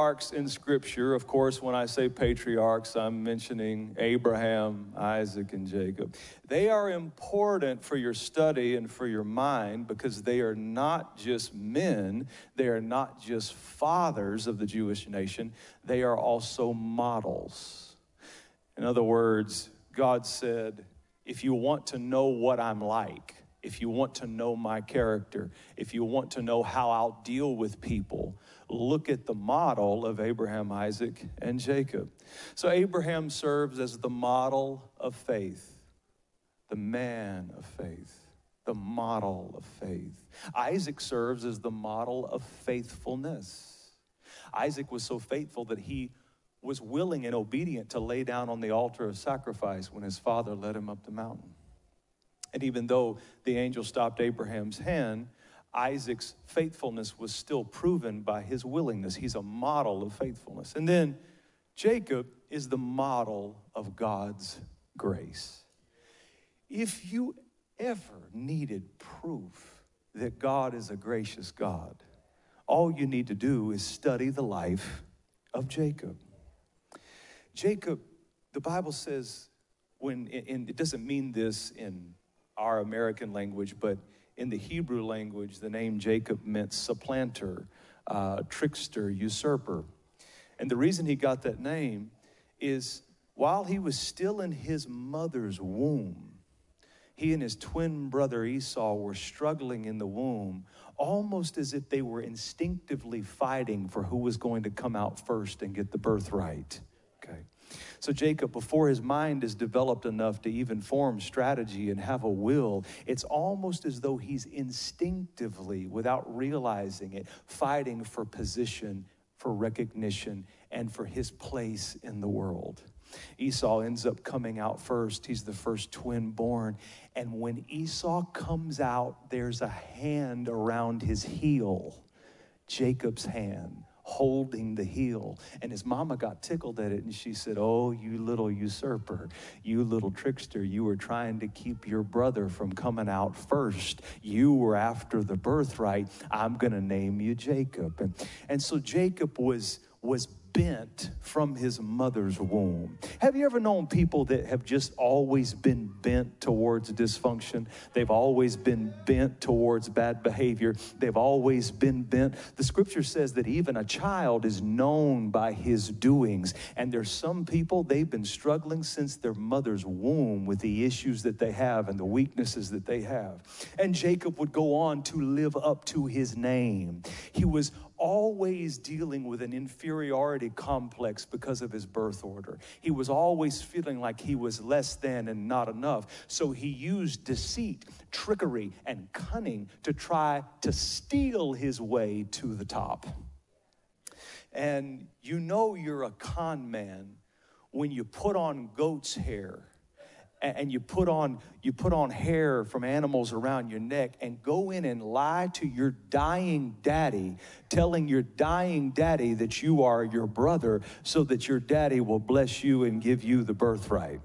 patriarchs in Scripture, of course, when I say patriarchs, I'm mentioning Abraham, Isaac, and Jacob. They are important for your study and for your mind because they are not just men, they are not just fathers of the Jewish nation, they are also models. In other words, God said, if you want to know what I'm like, if you want to know my character, if you want to know how I'll deal with people, look at the model of Abraham, Isaac, and Jacob. So Abraham serves as the model of faith, the man of faith, the model of faith. Isaac serves as the model of faithfulness. Isaac was so faithful that he was willing and obedient to lay down on the altar of sacrifice when his father led him up the mountain. And even though the angel stopped Abraham's hand, Isaac's faithfulness was still proven by his willingness. He's a model of faithfulness. And then Jacob is the model of God's grace. If you ever needed proof that God is a gracious God, all you need to do is study the life of Jacob. Jacob, the Bible says, when, and it doesn't mean this in our American language, but in the Hebrew language, the name Jacob meant supplanter, uh, trickster, usurper. And the reason he got that name is while he was still in his mother's womb, he and his twin brother Esau were struggling in the womb, almost as if they were instinctively fighting for who was going to come out first and get the birthright. So, Jacob, before his mind is developed enough to even form strategy and have a will, it's almost as though he's instinctively, without realizing it, fighting for position, for recognition, and for his place in the world. Esau ends up coming out first. He's the first twin born. And when Esau comes out, there's a hand around his heel, Jacob's hand holding the heel. And his mama got tickled at it and she said, Oh, you little usurper, you little trickster, you were trying to keep your brother from coming out first. You were after the birthright. I'm going to name you Jacob. And, and so Jacob was, was bent from his mother's womb. Have you ever known people that have just always been bent towards dysfunction? They've always been bent towards bad behavior. They've always been bent. The scripture says that even a child is known by his doings. And there's some people, they've been struggling since their mother's womb with the issues that they have and the weaknesses that they have. And Jacob would go on to live up to his name. He was always dealing with an inferiority complex because of his birth order. He was always feeling like he was less than and not enough. So he used deceit, trickery, and cunning to try to steal his way to the top. And you know you're a con man when you put on goat's hair and you put on you put on hair from animals around your neck and go in and lie to your dying daddy telling your dying daddy that you are your brother so that your daddy will bless you and give you the birthright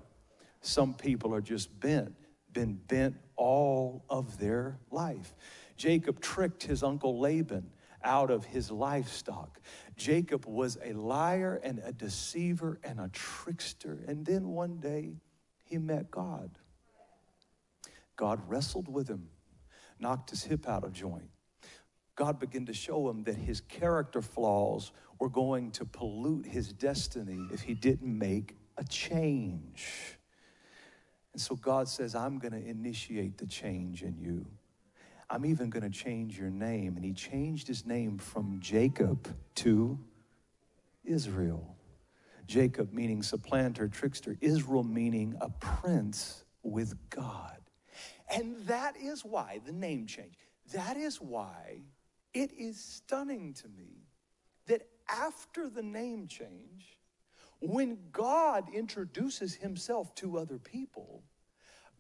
some people are just bent been bent all of their life jacob tricked his uncle laban out of his livestock. Jacob was a liar and a deceiver and a trickster. And then one day, he met God. God wrestled with him, knocked his hip out of joint. God began to show him that his character flaws were going to pollute his destiny if he didn't make a change. And so God says, I'm going to initiate the change in you. I'm even going to change your name. And he changed his name from Jacob to Israel. Jacob meaning supplanter, trickster, Israel meaning a prince with God. And that is why the name change. That is why it is stunning to me that after the name change, when God introduces himself to other people,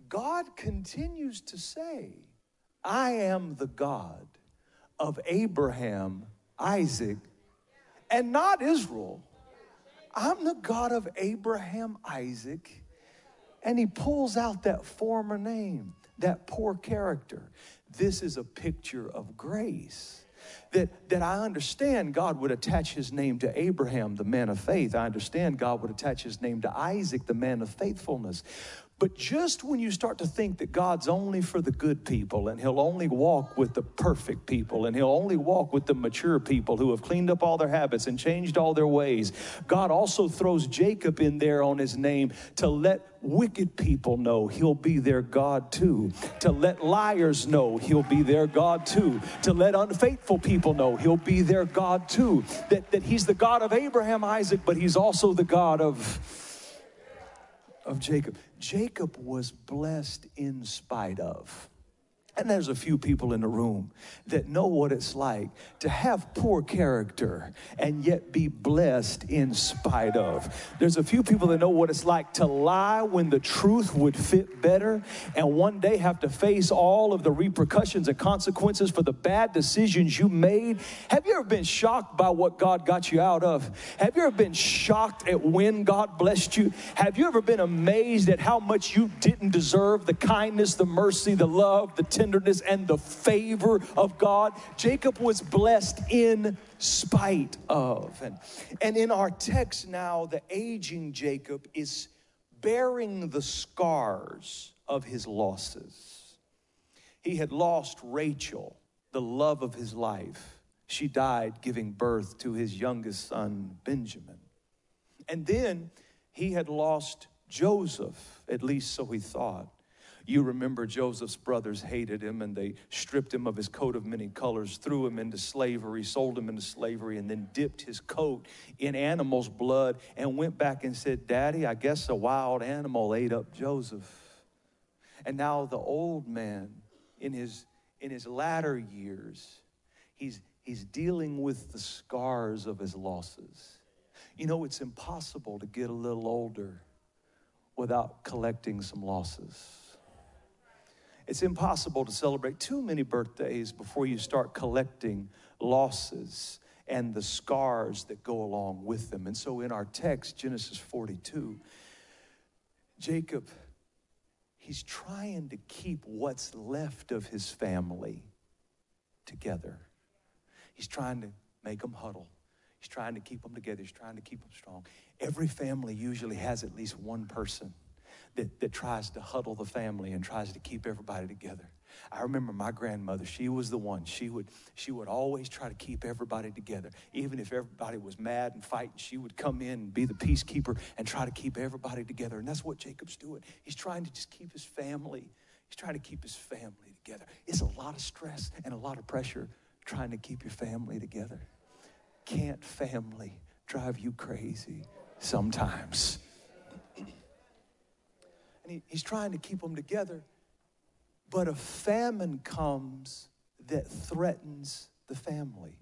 God continues to say, I am the God of Abraham, Isaac, and not Israel. I'm the God of Abraham, Isaac. And he pulls out that former name, that poor character. This is a picture of grace. that, that I understand God would attach his name to Abraham, the man of faith. I understand God would attach his name to Isaac, the man of faithfulness. But just when you start to think that God's only for the good people and He'll only walk with the perfect people and He'll only walk with the mature people who have cleaned up all their habits and changed all their ways, God also throws Jacob in there on His name to let wicked people know He'll be their God too, to let liars know He'll be their God too, to let unfaithful people know He'll be their God too, that, that He's the God of Abraham, Isaac, but He's also the God of of Jacob. Jacob was blessed in spite of. And there's a few people in the room that know what it's like to have poor character and yet be blessed in spite of. There's a few people that know what it's like to lie when the truth would fit better and one day have to face all of the repercussions and consequences for the bad decisions you made. Have you ever been shocked by what God got you out of? Have you ever been shocked at when God blessed you? Have you ever been amazed at how much you didn't deserve the kindness, the mercy, the love, the tenderness? Tenderness and the favor of God. Jacob was blessed in spite of. And, and in our text now, the aging Jacob is bearing the scars of his losses. He had lost Rachel, the love of his life. She died giving birth to his youngest son, Benjamin. And then he had lost Joseph, at least so he thought. You remember Joseph's brothers hated him and they stripped him of his coat of many colors, threw him into slavery, sold him into slavery, and then dipped his coat in animal's blood and went back and said, Daddy, I guess a wild animal ate up Joseph. And now the old man in his in his latter years, he's he's dealing with the scars of his losses. You know, it's impossible to get a little older without collecting some losses. It's impossible to celebrate too many birthdays before you start collecting losses and the scars that go along with them. And so in our text, Genesis 42, Jacob, he's trying to keep what's left of his family together. He's trying to make them huddle. He's trying to keep them together. He's trying to keep them strong. Every family usually has at least one person that, that tries to huddle the family and tries to keep everybody together. I remember my grandmother, she was the one. She would, she would always try to keep everybody together. Even if everybody was mad and fighting, she would come in and be the peacekeeper and try to keep everybody together. And that's what Jacob's doing. He's trying to just keep his family. He's trying to keep his family together. It's a lot of stress and a lot of pressure trying to keep your family together. Can't family drive you crazy sometimes? And he, he's trying to keep them together. But a famine comes that threatens the family.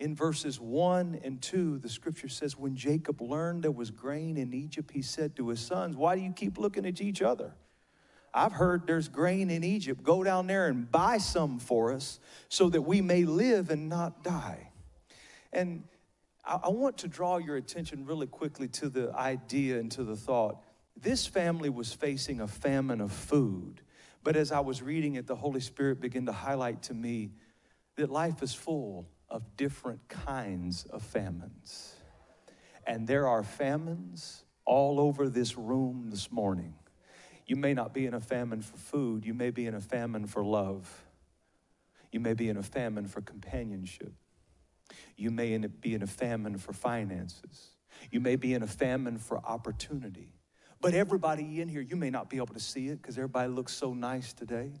In verses 1 and 2, the scripture says, When Jacob learned there was grain in Egypt, he said to his sons, Why do you keep looking at each other? I've heard there's grain in Egypt. Go down there and buy some for us so that we may live and not die. And I, I want to draw your attention really quickly to the idea and to the thought this family was facing a famine of food. But as I was reading it, the Holy Spirit began to highlight to me that life is full of different kinds of famines. And there are famines all over this room this morning. You may not be in a famine for food, you may be in a famine for love. You may be in a famine for companionship. You may be in a famine for finances. You may be in a famine for opportunity. But everybody in here, you may not be able to see it because everybody looks so nice today.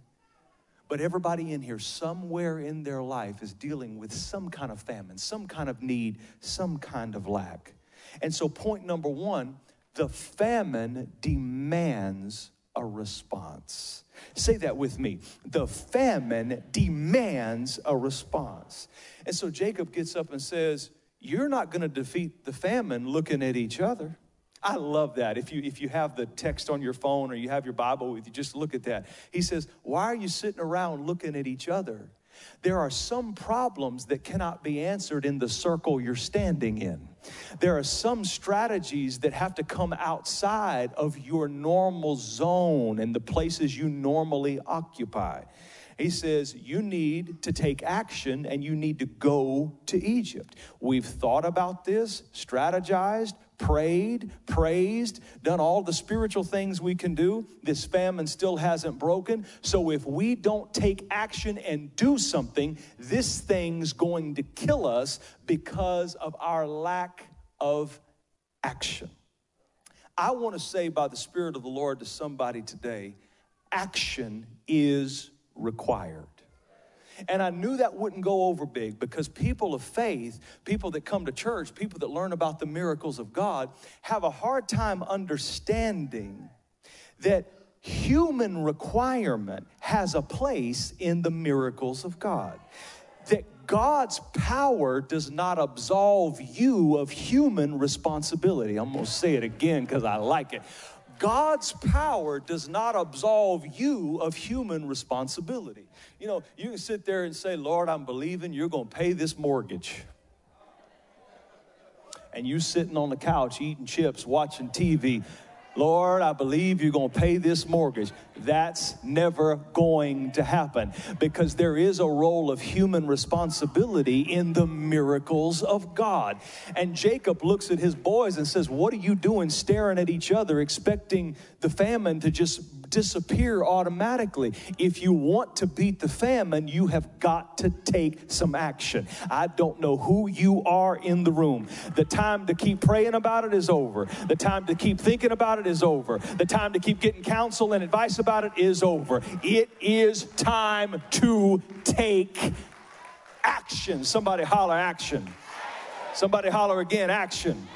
But everybody in here, somewhere in their life, is dealing with some kind of famine, some kind of need, some kind of lack. And so, point number one the famine demands a response. Say that with me. The famine demands a response. And so Jacob gets up and says, You're not going to defeat the famine looking at each other. I love that. If you if you have the text on your phone or you have your Bible with you, just look at that. He says, "Why are you sitting around looking at each other?" There are some problems that cannot be answered in the circle you're standing in. There are some strategies that have to come outside of your normal zone and the places you normally occupy. He says, You need to take action and you need to go to Egypt. We've thought about this, strategized, prayed, praised, done all the spiritual things we can do. This famine still hasn't broken. So if we don't take action and do something, this thing's going to kill us because of our lack of action. I want to say by the Spirit of the Lord to somebody today action is required. And I knew that wouldn't go over big because people of faith, people that come to church, people that learn about the miracles of God, have a hard time understanding that human requirement has a place in the miracles of God. That God's power does not absolve you of human responsibility. I'm gonna say it again because I like it. God's power does not absolve you of human responsibility. You know, you can sit there and say, Lord, I'm believing you're going to pay this mortgage. And you sitting on the couch eating chips, watching TV, Lord, I believe you're going to pay this mortgage. That's never going to happen because there is a role of human responsibility in the miracles of God. And Jacob looks at his boys and says, What are you doing staring at each other, expecting the famine to just disappear automatically. If you want to beat the famine, you have got to take some action. I don't know who you are in the room. The time to keep praying about it is over. The time to keep thinking about it is over. The time to keep getting counsel and advice about it is over. It is time to take action. Somebody holler action. Somebody holler again action.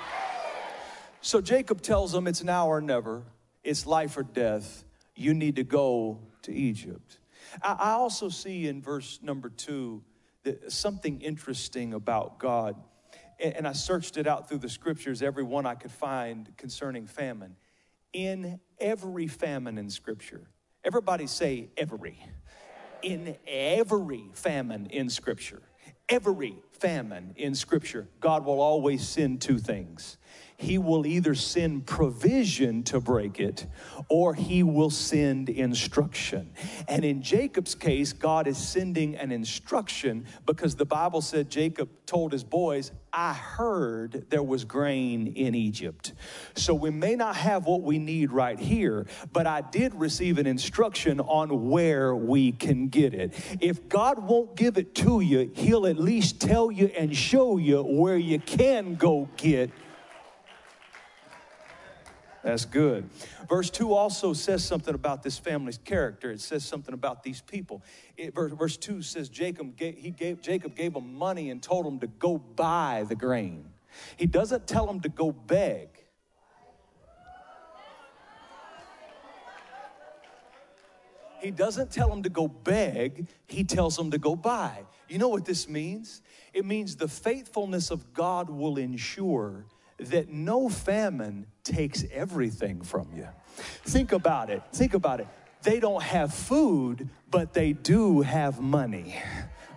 So Jacob tells them it's now or never, it's life or death you need to go to Egypt. I also see in verse number two that something interesting about God. And I searched it out through the scriptures, every one I could find concerning famine. In every famine in scripture, everybody say every. In every famine in scripture, every famine in scripture, God will always send two things he will either send provision to break it or he will send instruction. And in Jacob's case, God is sending an instruction because the Bible said Jacob told his boys, I heard there was grain in Egypt. So we may not have what we need right here, but I did receive an instruction on where we can get it. If God won't give it to you, He'll at least tell you and show you where you can go get that's good. Verse 2 also says something about this family's character. It says something about these people. It, verse, verse 2 says Jacob gave, he gave, Jacob gave them money and told him to go buy the grain. He doesn't tell him to go beg. He doesn't tell him to go beg, he tells him to go buy. You know what this means? It means the faithfulness of God will ensure that no famine takes everything from you. Think about it. Think about it. They don't have food, but they do have money.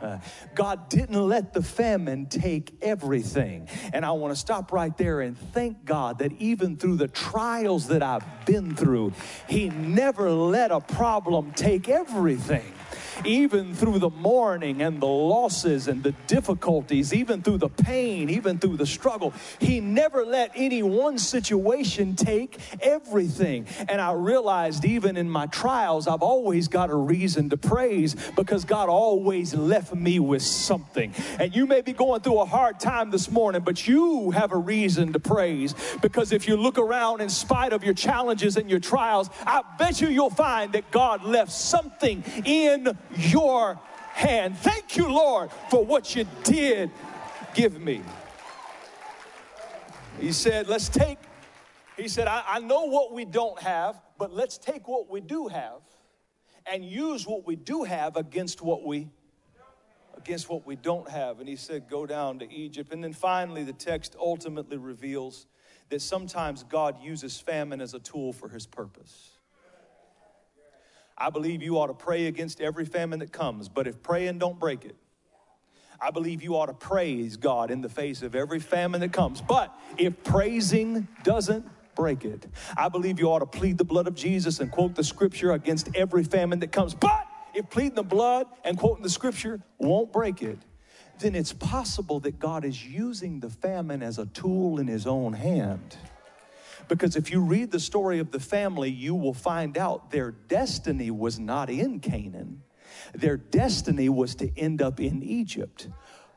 Uh, God didn't let the famine take everything. And I want to stop right there and thank God that even through the trials that I've been through, He never let a problem take everything even through the mourning and the losses and the difficulties, even through the pain, even through the struggle. He never let any one situation take everything. And I realized even in my trials, I've always got a reason to praise because God always left me with something. And you may be going through a hard time this morning, but you have a reason to praise because if you look around in spite of your challenges and your trials, I bet you you'll find that God left something in your hand. Thank you, Lord, for what you did give me. He said, Let's take, he said, I, I know what we don't have, but let's take what we do have and use what we do have against what we against what we don't have and he said go down to Egypt and then finally the text ultimately reveals that sometimes God uses famine as a tool for his purpose I believe you ought to pray against every famine that comes, but if praying don't break it, I believe you ought to praise God in the face of every famine that comes. But if praising doesn't break it, I believe you ought to plead the blood of Jesus and quote the scripture against every famine that comes. But if pleading the blood and quoting the scripture won't break it, then it's possible that God is using the famine as a tool in his own hand. Because if you read the story of the family, you will find out their destiny was not in Canaan. Their destiny was to end up in Egypt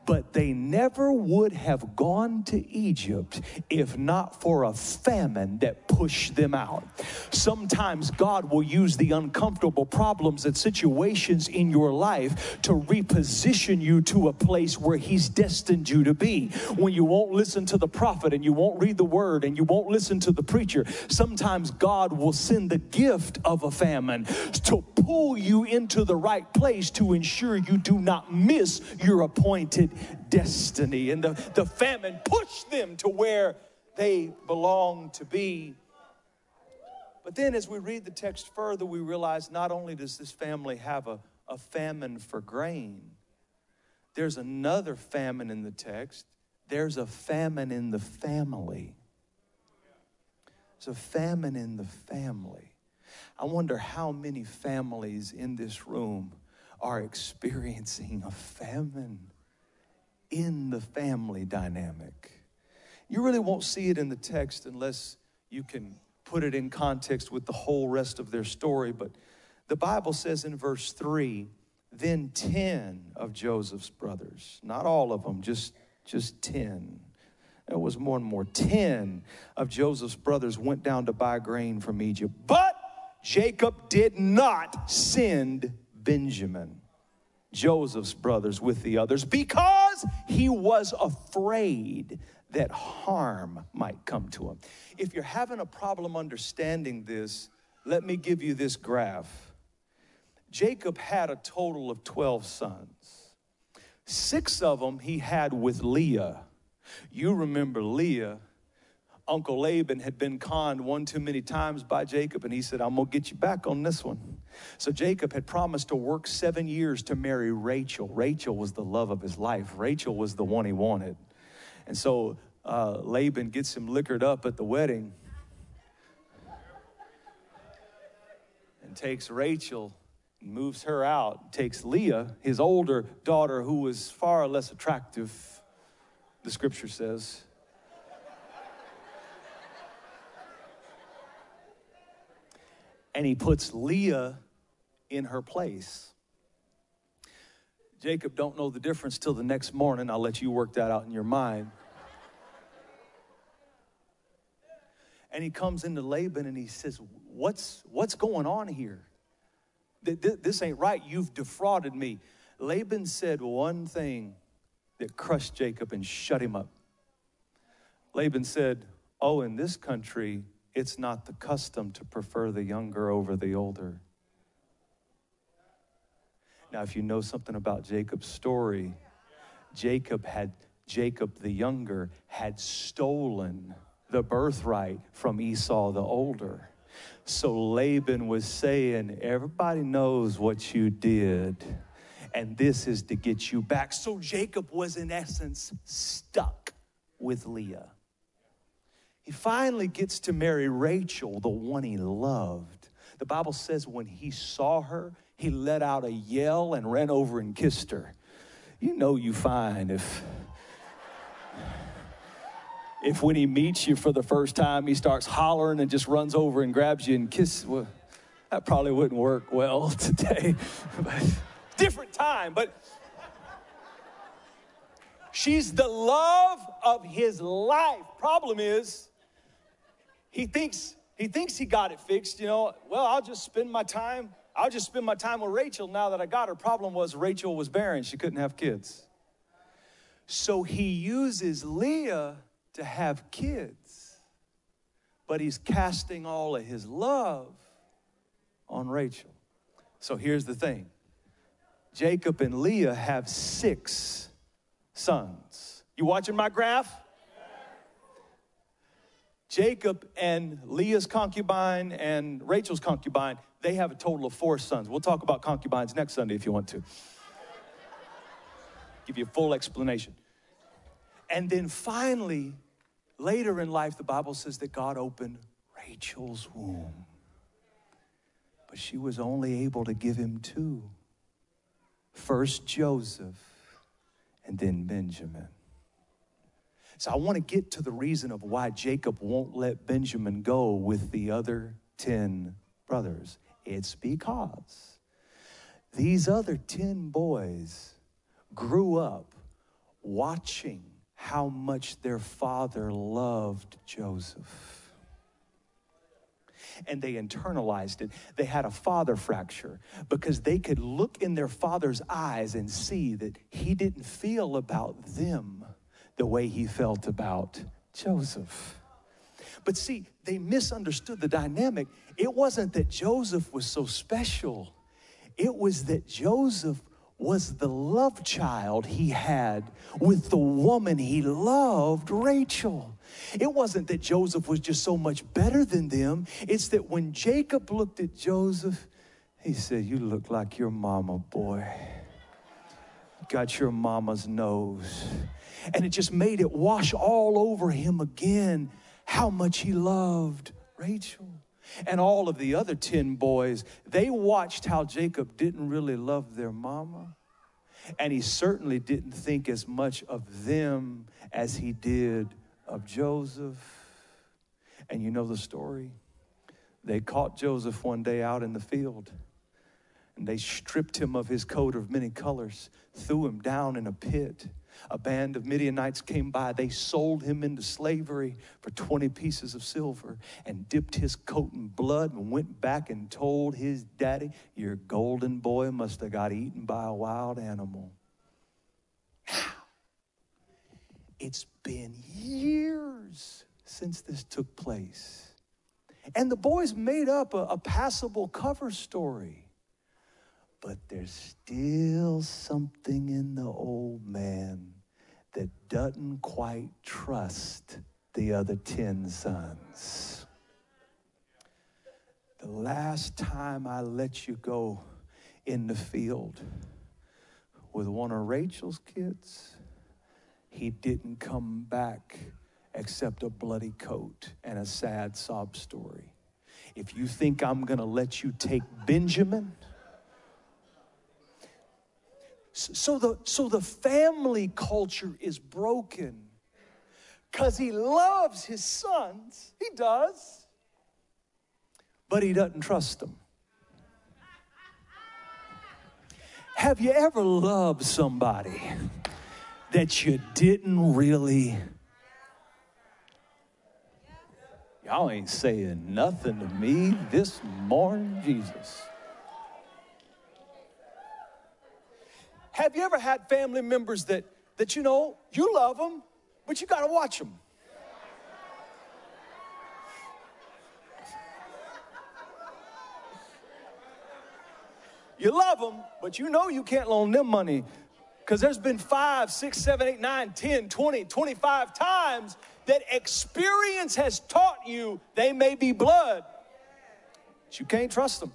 but they never would have gone to Egypt if not for a famine that pushed them out. Sometimes God will use the uncomfortable problems and situations in your life to reposition you to a place where He's destined you to be. When you won't listen to the prophet and you won't read the word and you won't listen to the preacher, sometimes God will send the gift of a famine to pull you into the right place to ensure you do not miss your appointed destiny. And the, the famine pushed them to where they belong to be. But then, as we read the text further, we realize not only does this family have a, a famine for grain, there's another famine in the text. There's a famine in the family. There's a famine in the family. I wonder how many families in this room are experiencing a famine in the family dynamic. You really won't see it in the text unless you can put it in context with the whole rest of their story. But the Bible says in verse 3 then 10 of Joseph's brothers, not all of them, just, just 10. It was more and more. 10 of Joseph's brothers went down to buy grain from Egypt. But Jacob did not send Benjamin. Joseph's brothers with the others because he was afraid that harm might come to him. If you're having a problem understanding this, let me give you this graph. Jacob had a total of 12 sons. Six of them he had with Leah. You remember Leah Uncle Laban had been conned one too many times by Jacob, and he said, I'm gonna get you back on this one. So Jacob had promised to work seven years to marry Rachel. Rachel was the love of his life, Rachel was the one he wanted. And so uh, Laban gets him liquored up at the wedding and takes Rachel moves her out, takes Leah, his older daughter, who was far less attractive, the scripture says and he puts Leah in her place. Jacob don't know the difference till the next morning. I'll let you work that out in your mind. And he comes into Laban and he says, What's, what's going on here? This ain't right. You've defrauded me. Laban said one thing that crushed Jacob and shut him up. Laban said, Oh, in this country, it's not the custom to prefer the younger over the older. Now, if you know something about Jacob's story, Jacob had Jacob the younger had stolen the birthright from Esau the older. So Laban was saying, Everybody knows what you did, and this is to get you back. So Jacob was, in essence, stuck with Leah. He finally gets to marry Rachel, the one he loved. The Bible says when he saw her, he let out a yell and ran over and kissed her. You know you find if if when he meets you for the first time he starts hollering and just runs over and grabs you and kisses well, that probably wouldn't work well today. different time, but she's the love of his life. Problem is he thinks he thinks he got it fixed, you know. Well, I'll just spend my time. I'll just spend my time with Rachel now that I got her. Problem was Rachel was barren. She couldn't have kids. So he uses Leah to have kids. But he's casting all of his love on Rachel. So here's the thing. Jacob and Leah have six sons. You watching my graph? Jacob and Leah's concubine and Rachel's concubine, they have a total of four sons. We'll talk about concubines next Sunday if you want to. Give you a full explanation. And then finally, later in life, the Bible says that God opened Rachel's womb. But she was only able to give him two First Joseph, and then Benjamin. So I want to get to the reason of why Jacob won't let Benjamin go with the other 10 brothers. It's because these other 10 boys grew up watching how much their father loved Joseph and they internalized it. They had a father fracture because they could look in their father's eyes and see that he didn't feel about them the way he felt about Joseph. But see, they misunderstood the dynamic. It wasn't that Joseph was so special, it was that Joseph was the love child he had with the woman he loved, Rachel. It wasn't that Joseph was just so much better than them, it's that when Jacob looked at Joseph, he said, You look like your mama, boy. Got your mama's nose. And it just made it wash all over him again how much he loved Rachel. And all of the other 10 boys, they watched how Jacob didn't really love their mama. And he certainly didn't think as much of them as he did of Joseph. And you know the story. They caught Joseph one day out in the field and they stripped him of his coat of many colors, threw him down in a pit a band of Midianites came by. They sold him into slavery for 20 pieces of silver and dipped his coat in blood and went back and told his daddy, Your golden boy must have got eaten by a wild animal. Now, it's been years since this took place. And the boys made up a, a passable cover story but there's still something in the old man that doesn't quite trust the other 10 sons. The last time I let you go in the field with one of Rachel's kids, he didn't come back except a bloody coat and a sad sob story. If you think I'm going to let you take Benjamin, so the, so the family culture is broken because he loves his sons. He does. But he doesn't trust them. Have you ever loved somebody that you didn't really? Y'all ain't saying nothing to me this morning, Jesus. Have you ever had family members that, that you know, you love them, but you got to watch them? You love them, but you know you can't loan them money because there's been five, six, seven, eight, nine, 10, 20, 25 times that experience has taught you they may be blood, but you can't trust them.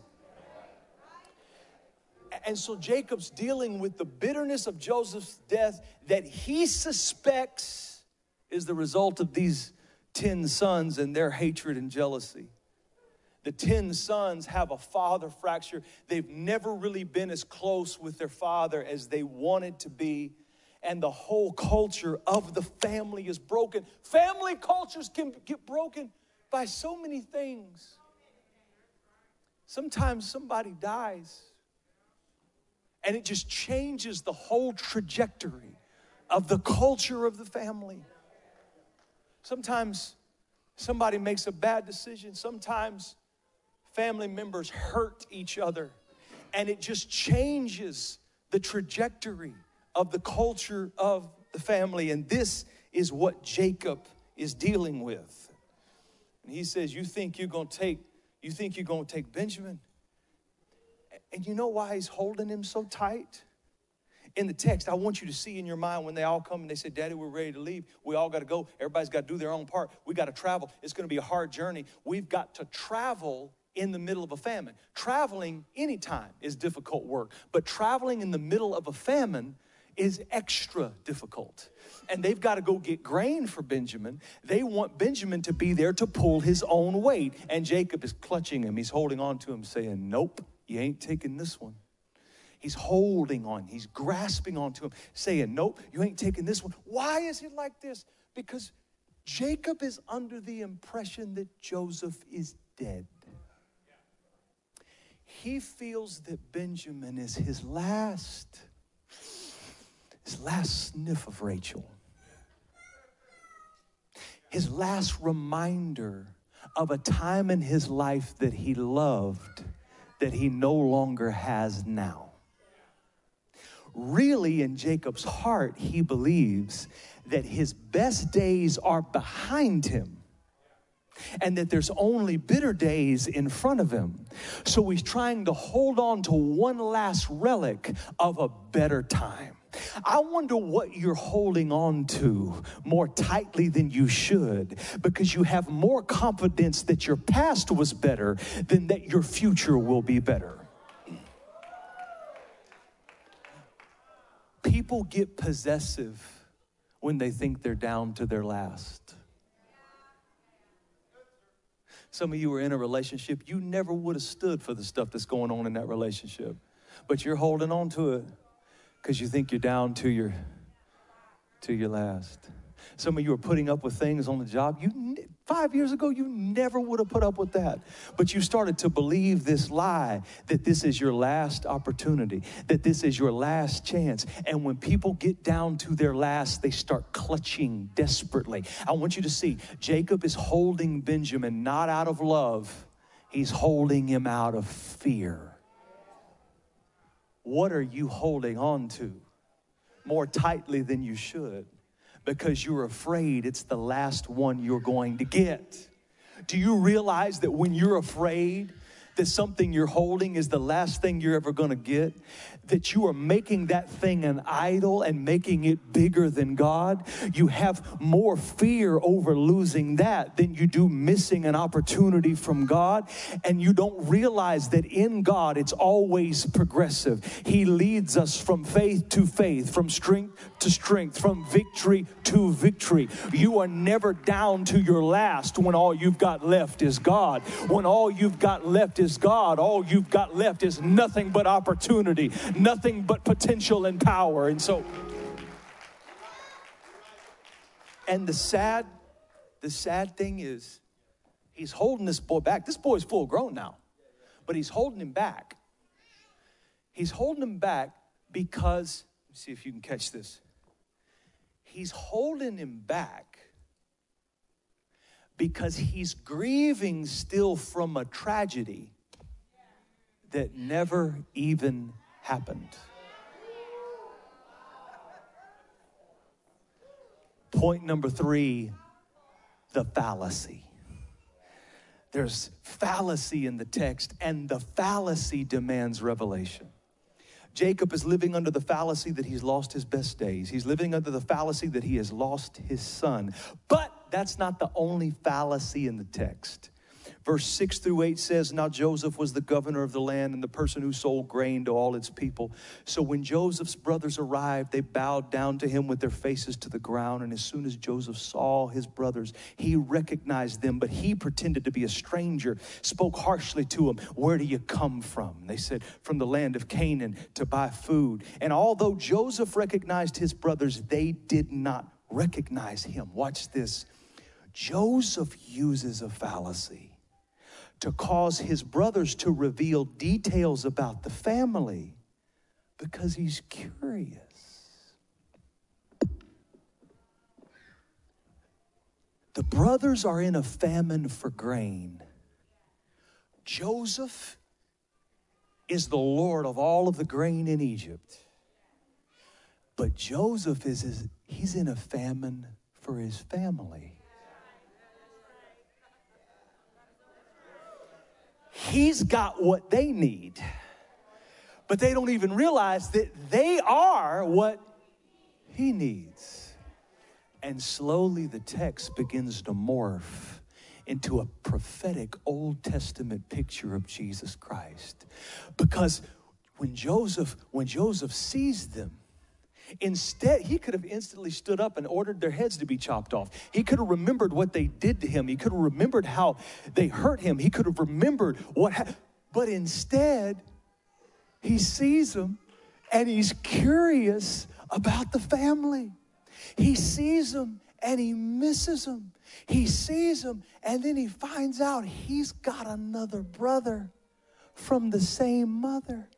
And so Jacob's dealing with the bitterness of Joseph's death that he suspects is the result of these 10 sons and their hatred and jealousy. The 10 sons have a father fracture. They've never really been as close with their father as they wanted to be. And the whole culture of the family is broken. Family cultures can get broken by so many things. Sometimes somebody dies and it just changes the whole trajectory of the culture of the family. Sometimes somebody makes a bad decision, sometimes family members hurt each other, and it just changes the trajectory of the culture of the family. And this is what Jacob is dealing with. And he says, You think you're gonna take, you think you're gonna take Benjamin? And you know why he's holding him so tight? In the text, I want you to see in your mind when they all come and they say, Daddy, we're ready to leave. We all got to go. Everybody's got to do their own part. We got to travel. It's going to be a hard journey. We've got to travel in the middle of a famine. Traveling anytime is difficult work, but traveling in the middle of a famine is extra difficult. And they've got to go get grain for Benjamin. They want Benjamin to be there to pull his own weight. And Jacob is clutching him. He's holding on to him, saying, Nope, you ain't taking this one. He's holding on, he's grasping onto him, saying, Nope, you ain't taking this one. Why is it like this? Because Jacob is under the impression that Joseph is dead. He feels that Benjamin is his last, his last sniff of Rachel. His last reminder of a time in his life that he loved that he no longer has now. Really, in Jacob's heart, he believes that his best days are behind him and that there's only bitter days in front of him. So he's trying to hold on to one last relic of a better time. I wonder what you're holding on to more tightly than you should because you have more confidence that your past was better than that your future will be better. People get possessive when they think they're down to their last. Some of you are in a relationship, you never would have stood for the stuff that's going on in that relationship, but you're holding on to it because you think you're down to your to your last. Some of you are putting up with things on the job. You five years ago you never would have put up with that, but you started to believe this lie that this is your last opportunity, that this is your last chance. And when people get down to their last, they start clutching desperately. I want you to see Jacob is holding Benjamin not out of love, he's holding him out of fear. What are you holding on to more tightly than you should? Because you're afraid it's the last one you're going to get. Do you realize that when you're afraid, that something you're holding is the last thing you're ever going to get, that you are making that thing an idol and making it bigger than God, you have more fear over losing that than you do missing an opportunity from God. And you don't realize that in God, it's always progressive. He leads us from faith to faith, from strength to strength, from victory to victory. You are never down to your last when all you've got left is God. When all you've got left is God, all you've got left is nothing but opportunity, nothing but potential and power. And so, and the sad, the sad thing is, he's holding this boy back. This boy's full grown now, but he's holding him back. He's holding him back because, see if you can catch this. He's holding him back because he's grieving still from a tragedy that never even happened. Point number three the fallacy. There's fallacy in the text, and the fallacy demands revelation. Jacob is living under the fallacy that he's lost his best days. He's living under the fallacy that he has lost his son. But that's not the only fallacy in the text. Verse 6 through 8 says, Now Joseph was the governor of the land and the person who sold grain to all its people. So when Joseph's brothers arrived, they bowed down to him with their faces to the ground. And as soon as Joseph saw his brothers, he recognized them, but he pretended to be a stranger, spoke harshly to them, Where do you come from? They said, From the land of Canaan to buy food. And although Joseph recognized his brothers, they did not recognize him. Watch this. Joseph uses a fallacy to cause his brothers to reveal details about the family because he's curious. The brothers are in a famine for grain. Joseph is the Lord of all of the grain in Egypt. But Joseph is, he's in a famine for his family. He's got what they need. But they don't even realize that they are what he needs. And slowly the text begins to morph into a prophetic Old Testament picture of Jesus Christ. Because when Joseph, when Joseph sees them, Instead, he could have instantly stood up and ordered their heads to be chopped off. He could have remembered what they did to him. He could have remembered how they hurt him. He could have remembered what happened. But instead, he sees them and he's curious about the family. He sees them and he misses them. He sees them and then he finds out he's got another brother from the same mother,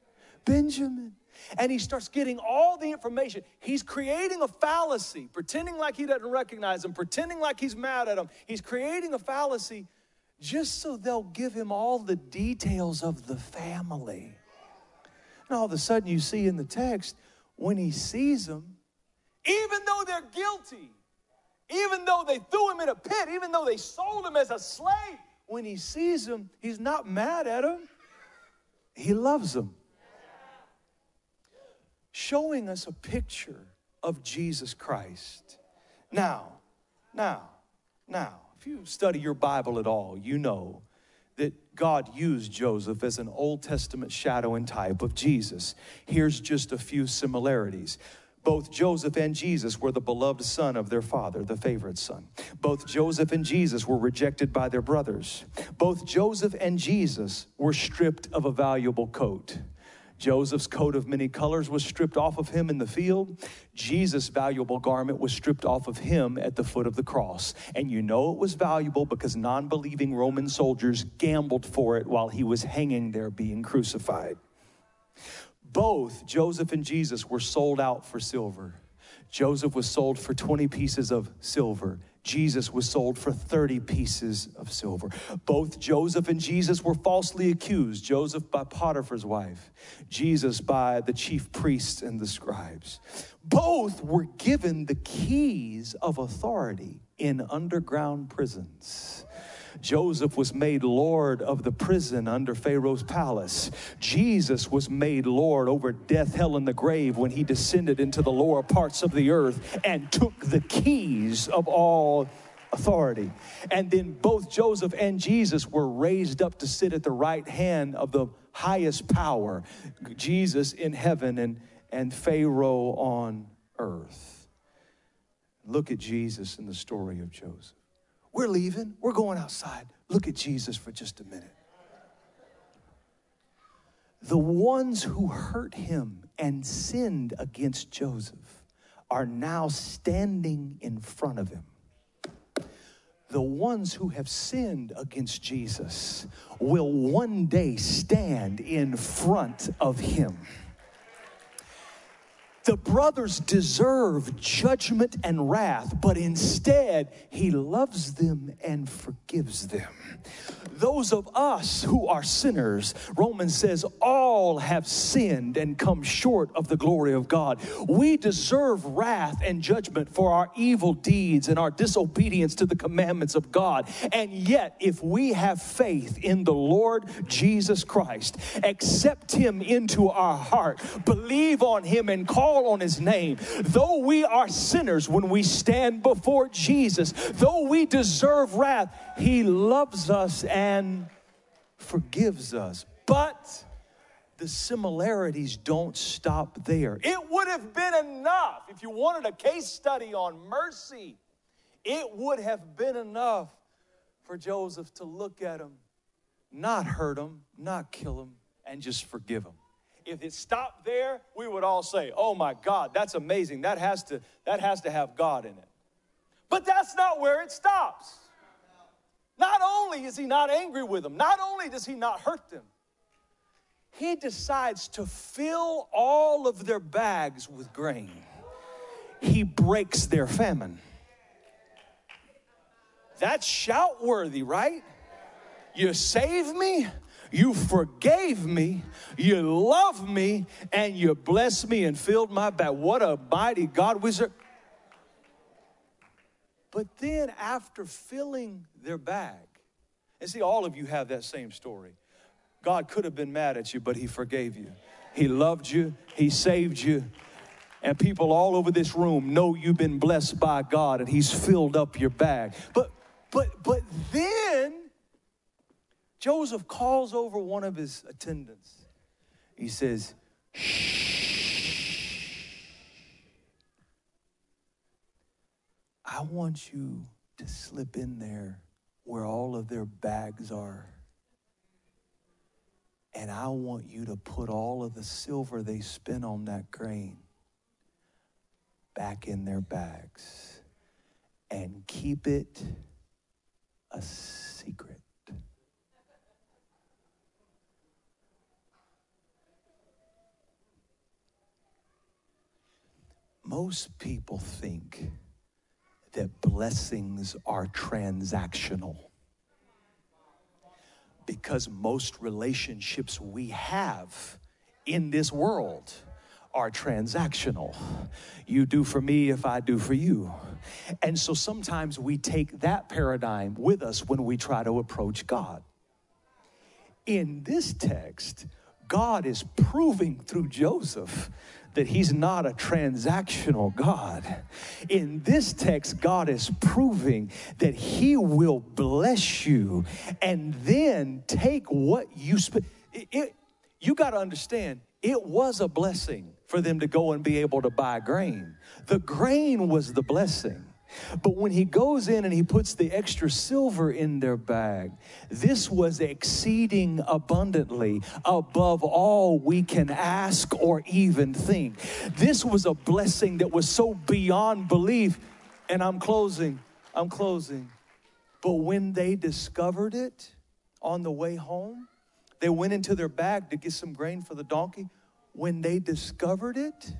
Benjamin. And he starts getting all the information. He's creating a fallacy, pretending like he doesn't recognize him, pretending like he's mad at him. He's creating a fallacy just so they'll give him all the details of the family. And all of a sudden, you see in the text, when he sees them, even though they're guilty, even though they threw him in a pit, even though they sold him as a slave, when he sees them, he's not mad at them. He loves them. Showing us a picture of Jesus Christ. Now, now, now, if you study your Bible at all, you know that God used Joseph as an Old Testament shadow and type of Jesus. Here's just a few similarities. Both Joseph and Jesus were the beloved son of their father, the favorite son. Both Joseph and Jesus were rejected by their brothers. Both Joseph and Jesus were stripped of a valuable coat. Joseph's coat of many colors was stripped off of him in the field. Jesus' valuable garment was stripped off of him at the foot of the cross. And you know it was valuable because non believing Roman soldiers gambled for it while he was hanging there being crucified. Both Joseph and Jesus were sold out for silver. Joseph was sold for 20 pieces of silver. Jesus was sold for 30 pieces of silver. Both Joseph and Jesus were falsely accused Joseph by Potiphar's wife, Jesus by the chief priests and the scribes. Both were given the keys of authority in underground prisons. Joseph was made Lord of the prison under Pharaoh's palace. Jesus was made Lord over death, hell, and the grave when he descended into the lower parts of the earth and took the keys of all authority. And then both Joseph and Jesus were raised up to sit at the right hand of the highest power Jesus in heaven and, and Pharaoh on earth. Look at Jesus in the story of Joseph. We're leaving. We're going outside. Look at Jesus for just a minute. The ones who hurt him and sinned against Joseph are now standing in front of him. The ones who have sinned against Jesus will one day stand in front of him. The brothers deserve judgment and wrath, but instead, he loves them and forgives them. Those of us who are sinners, Romans says, all have sinned and come short of the glory of God. We deserve wrath and judgment for our evil deeds and our disobedience to the commandments of God. And yet, if we have faith in the Lord Jesus Christ, accept him into our heart, believe on him, and call call on his name, though we are sinners when we stand before Jesus, though we deserve wrath, he loves us and forgives us. But the similarities don't stop there. It would have been enough if you wanted a case study on mercy. It would have been enough for Joseph to look at him, not hurt him, not kill him, and just forgive him if it stopped there, we would all say, "Oh my God, that's amazing. That has to that has to have God in it." But that's not where it stops. Not only is he not angry with them, not only does he not hurt them, he decides to fill all of their bags with grain. He breaks their famine. That's shout worthy, right? You save me, you forgave me, you love me, and you blessed me and filled my bag. What a mighty God serve. But then, after filling their bag, and see, all of you have that same story. God could have been mad at you, but He forgave you. He loved you, He saved you. And people all over this room know you've been blessed by God and He's filled up your bag. But but but then Joseph calls over one of his attendants. He says, Shh. I want you to slip in there where all of their bags are. And I want you to put all of the silver they spent on that grain back in their bags and keep it a secret. Most people think that blessings are transactional because most relationships we have in this world are transactional. You do for me if I do for you. And so sometimes we take that paradigm with us when we try to approach God. In this text, God is proving through Joseph that he's not a transactional God. In this text, God is proving that he will bless you and then take what you spend. You got to understand, it was a blessing for them to go and be able to buy grain. The grain was the blessing. But when he goes in and he puts the extra silver in their bag, this was exceeding abundantly above all we can ask or even think. This was a blessing that was so beyond belief. And I'm closing, I'm closing. But when they discovered it on the way home, they went into their bag to get some grain for the donkey. When they discovered it,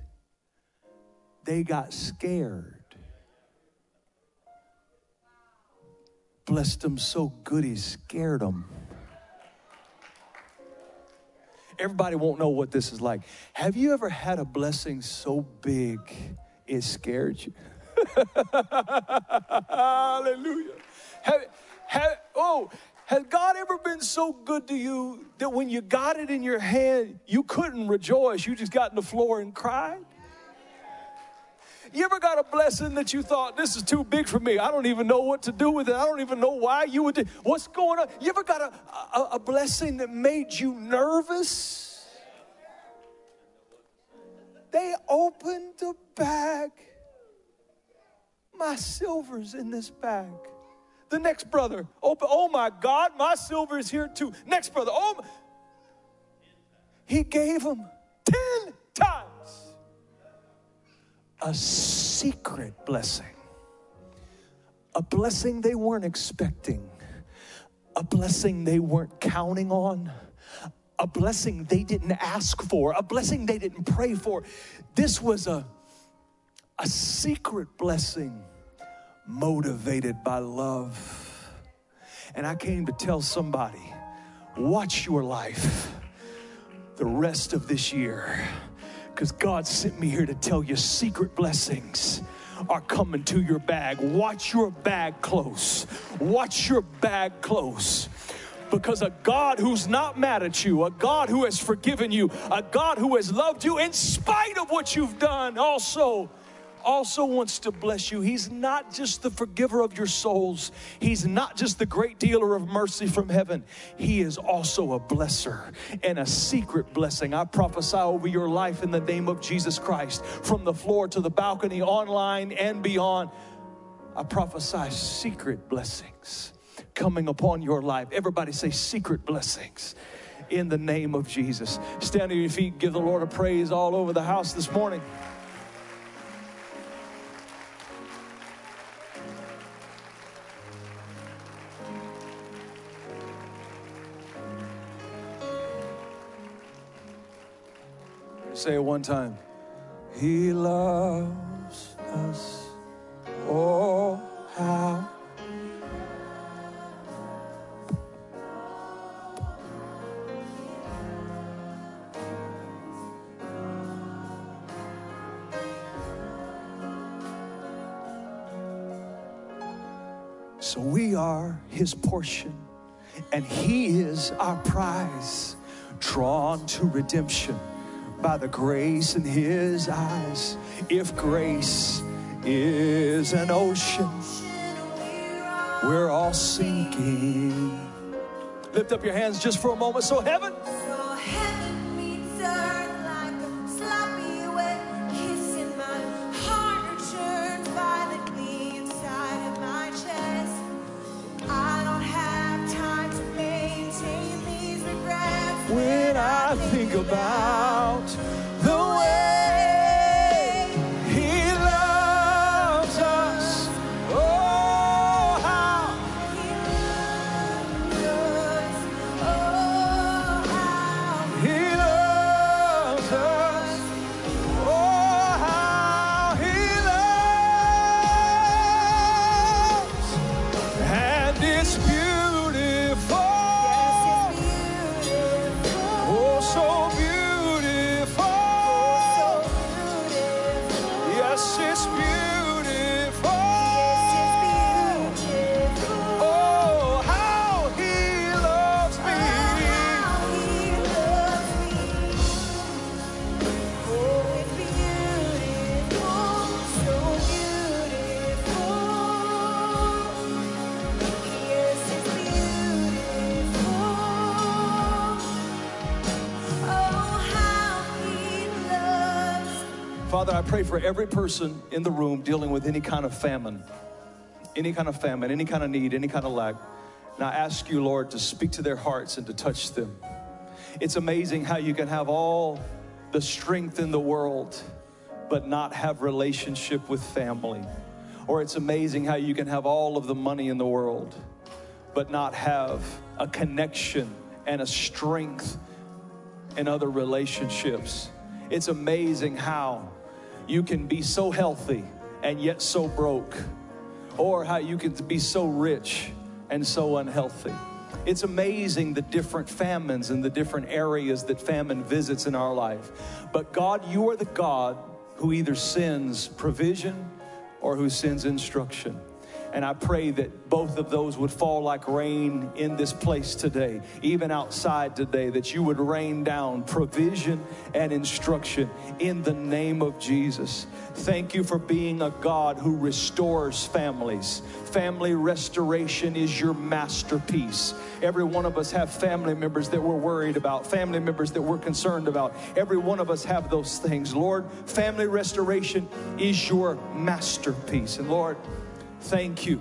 they got scared blessed him so good he scared him. Everybody won't know what this is like. Have you ever had a blessing so big it scared you? Hallelujah. Have, have, oh, has God ever been so good to you that when you got it in your hand, you couldn't rejoice? You just got on the floor and cried? You ever got a blessing that you thought, this is too big for me? I don't even know what to do with it. I don't even know why you would do What's going on? You ever got a, a, a blessing that made you nervous? They opened the bag. My silver's in this bag. The next brother, open, oh my God, my silver is here too. Next brother, oh, my. he gave him 10 times a secret blessing, a blessing they weren't expecting, a blessing they weren't counting on, a blessing they didn't ask for, a blessing they didn't pray for. This was a, a secret blessing motivated by love. And I came to tell somebody watch your life the rest of this year because God sent me here to tell you secret blessings are coming to your bag. Watch your bag close. Watch your bag close. Because a God who's not mad at you, a God who has forgiven you, a God who has loved you in spite of what you've done, also also wants to bless you. He's not just the forgiver of your souls, He's not just the great dealer of mercy from heaven. He is also a blesser and a secret blessing. I prophesy over your life in the name of Jesus Christ, from the floor to the balcony, online and beyond. I prophesy secret blessings coming upon your life. Everybody say secret blessings in the name of Jesus. Stand on your feet, give the Lord a praise all over the house this morning. Say it one time. He loves us. Oh, how. So we are his portion, and he is our prize, drawn to redemption by the grace in his eyes. If grace is an ocean, we're all sinking. Lift up your hands just for a moment. So, heaven. Yes, pray for every person in the room dealing with any kind of famine, any kind of famine, any kind of need, any kind of lack. And I ask you, Lord, to speak to their hearts and to touch them. It's amazing how you can have all the strength in the world, but not have relationship with family. Or it's amazing how you can have all of the money in the world, but not have a connection and a strength in other relationships. It's amazing how you can be so healthy and yet so broke, or how you can be so rich and so unhealthy. It's amazing the different famines and the different areas that famine visits in our life. But God, you are the God who either sends provision or who sends instruction. And I pray that both of those would fall like rain in this place today, even outside today, that you would rain down provision and instruction in the name of Jesus. Thank you for being a God who restores families. Family restoration is your masterpiece. Every one of us have family members that we're worried about, family members that we're concerned about. Every one of us have those things. Lord, family restoration is your masterpiece. And Lord, Thank you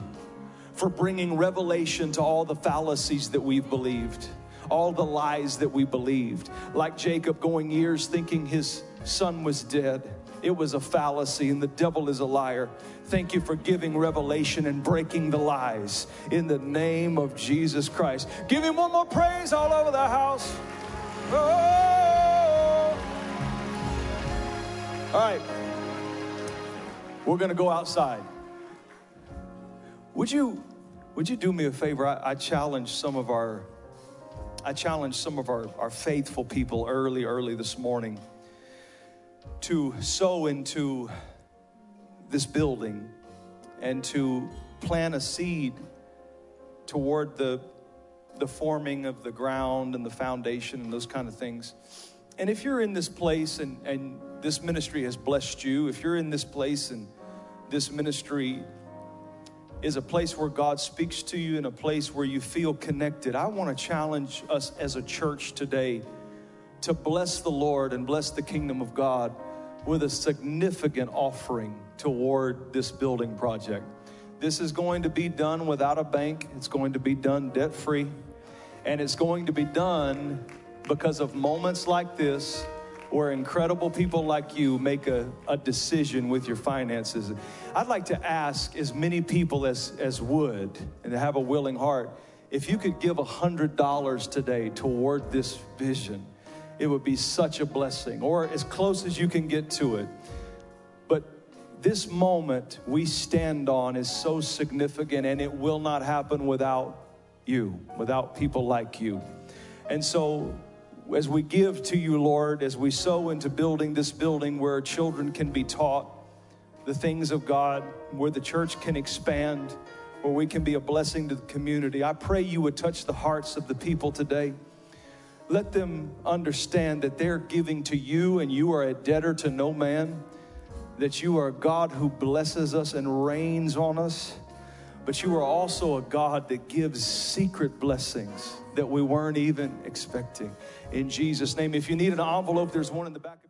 for bringing revelation to all the fallacies that we've believed, all the lies that we believed. Like Jacob going years thinking his son was dead. It was a fallacy, and the devil is a liar. Thank you for giving revelation and breaking the lies in the name of Jesus Christ. Give him one more praise all over the house. Oh. All right. We're going to go outside. Would you would you do me a favor? I, I challenge some of our I challenge some of our, our faithful people early, early this morning to sow into this building and to plant a seed toward the the forming of the ground and the foundation and those kind of things. And if you're in this place and, and this ministry has blessed you, if you're in this place and this ministry is a place where God speaks to you and a place where you feel connected. I want to challenge us as a church today to bless the Lord and bless the kingdom of God with a significant offering toward this building project. This is going to be done without a bank, it's going to be done debt free, and it's going to be done because of moments like this where incredible people like you make a, a decision with your finances. I'd like to ask as many people as, as would and have a willing heart, if you could give a $100 today toward this vision, it would be such a blessing, or as close as you can get to it. But this moment we stand on is so significant, and it will not happen without you, without people like you. And so as we give to you, Lord, as we sow into building this building where children can be taught the things of God, where the church can expand, where we can be a blessing to the community, I pray you would touch the hearts of the people today. Let them understand that they're giving to you and you are a debtor to no man, that you are a God who blesses us and rains on us, but you are also a God that gives secret blessings that we weren't even expecting. In Jesus' name, if you need an envelope, there's one in the back.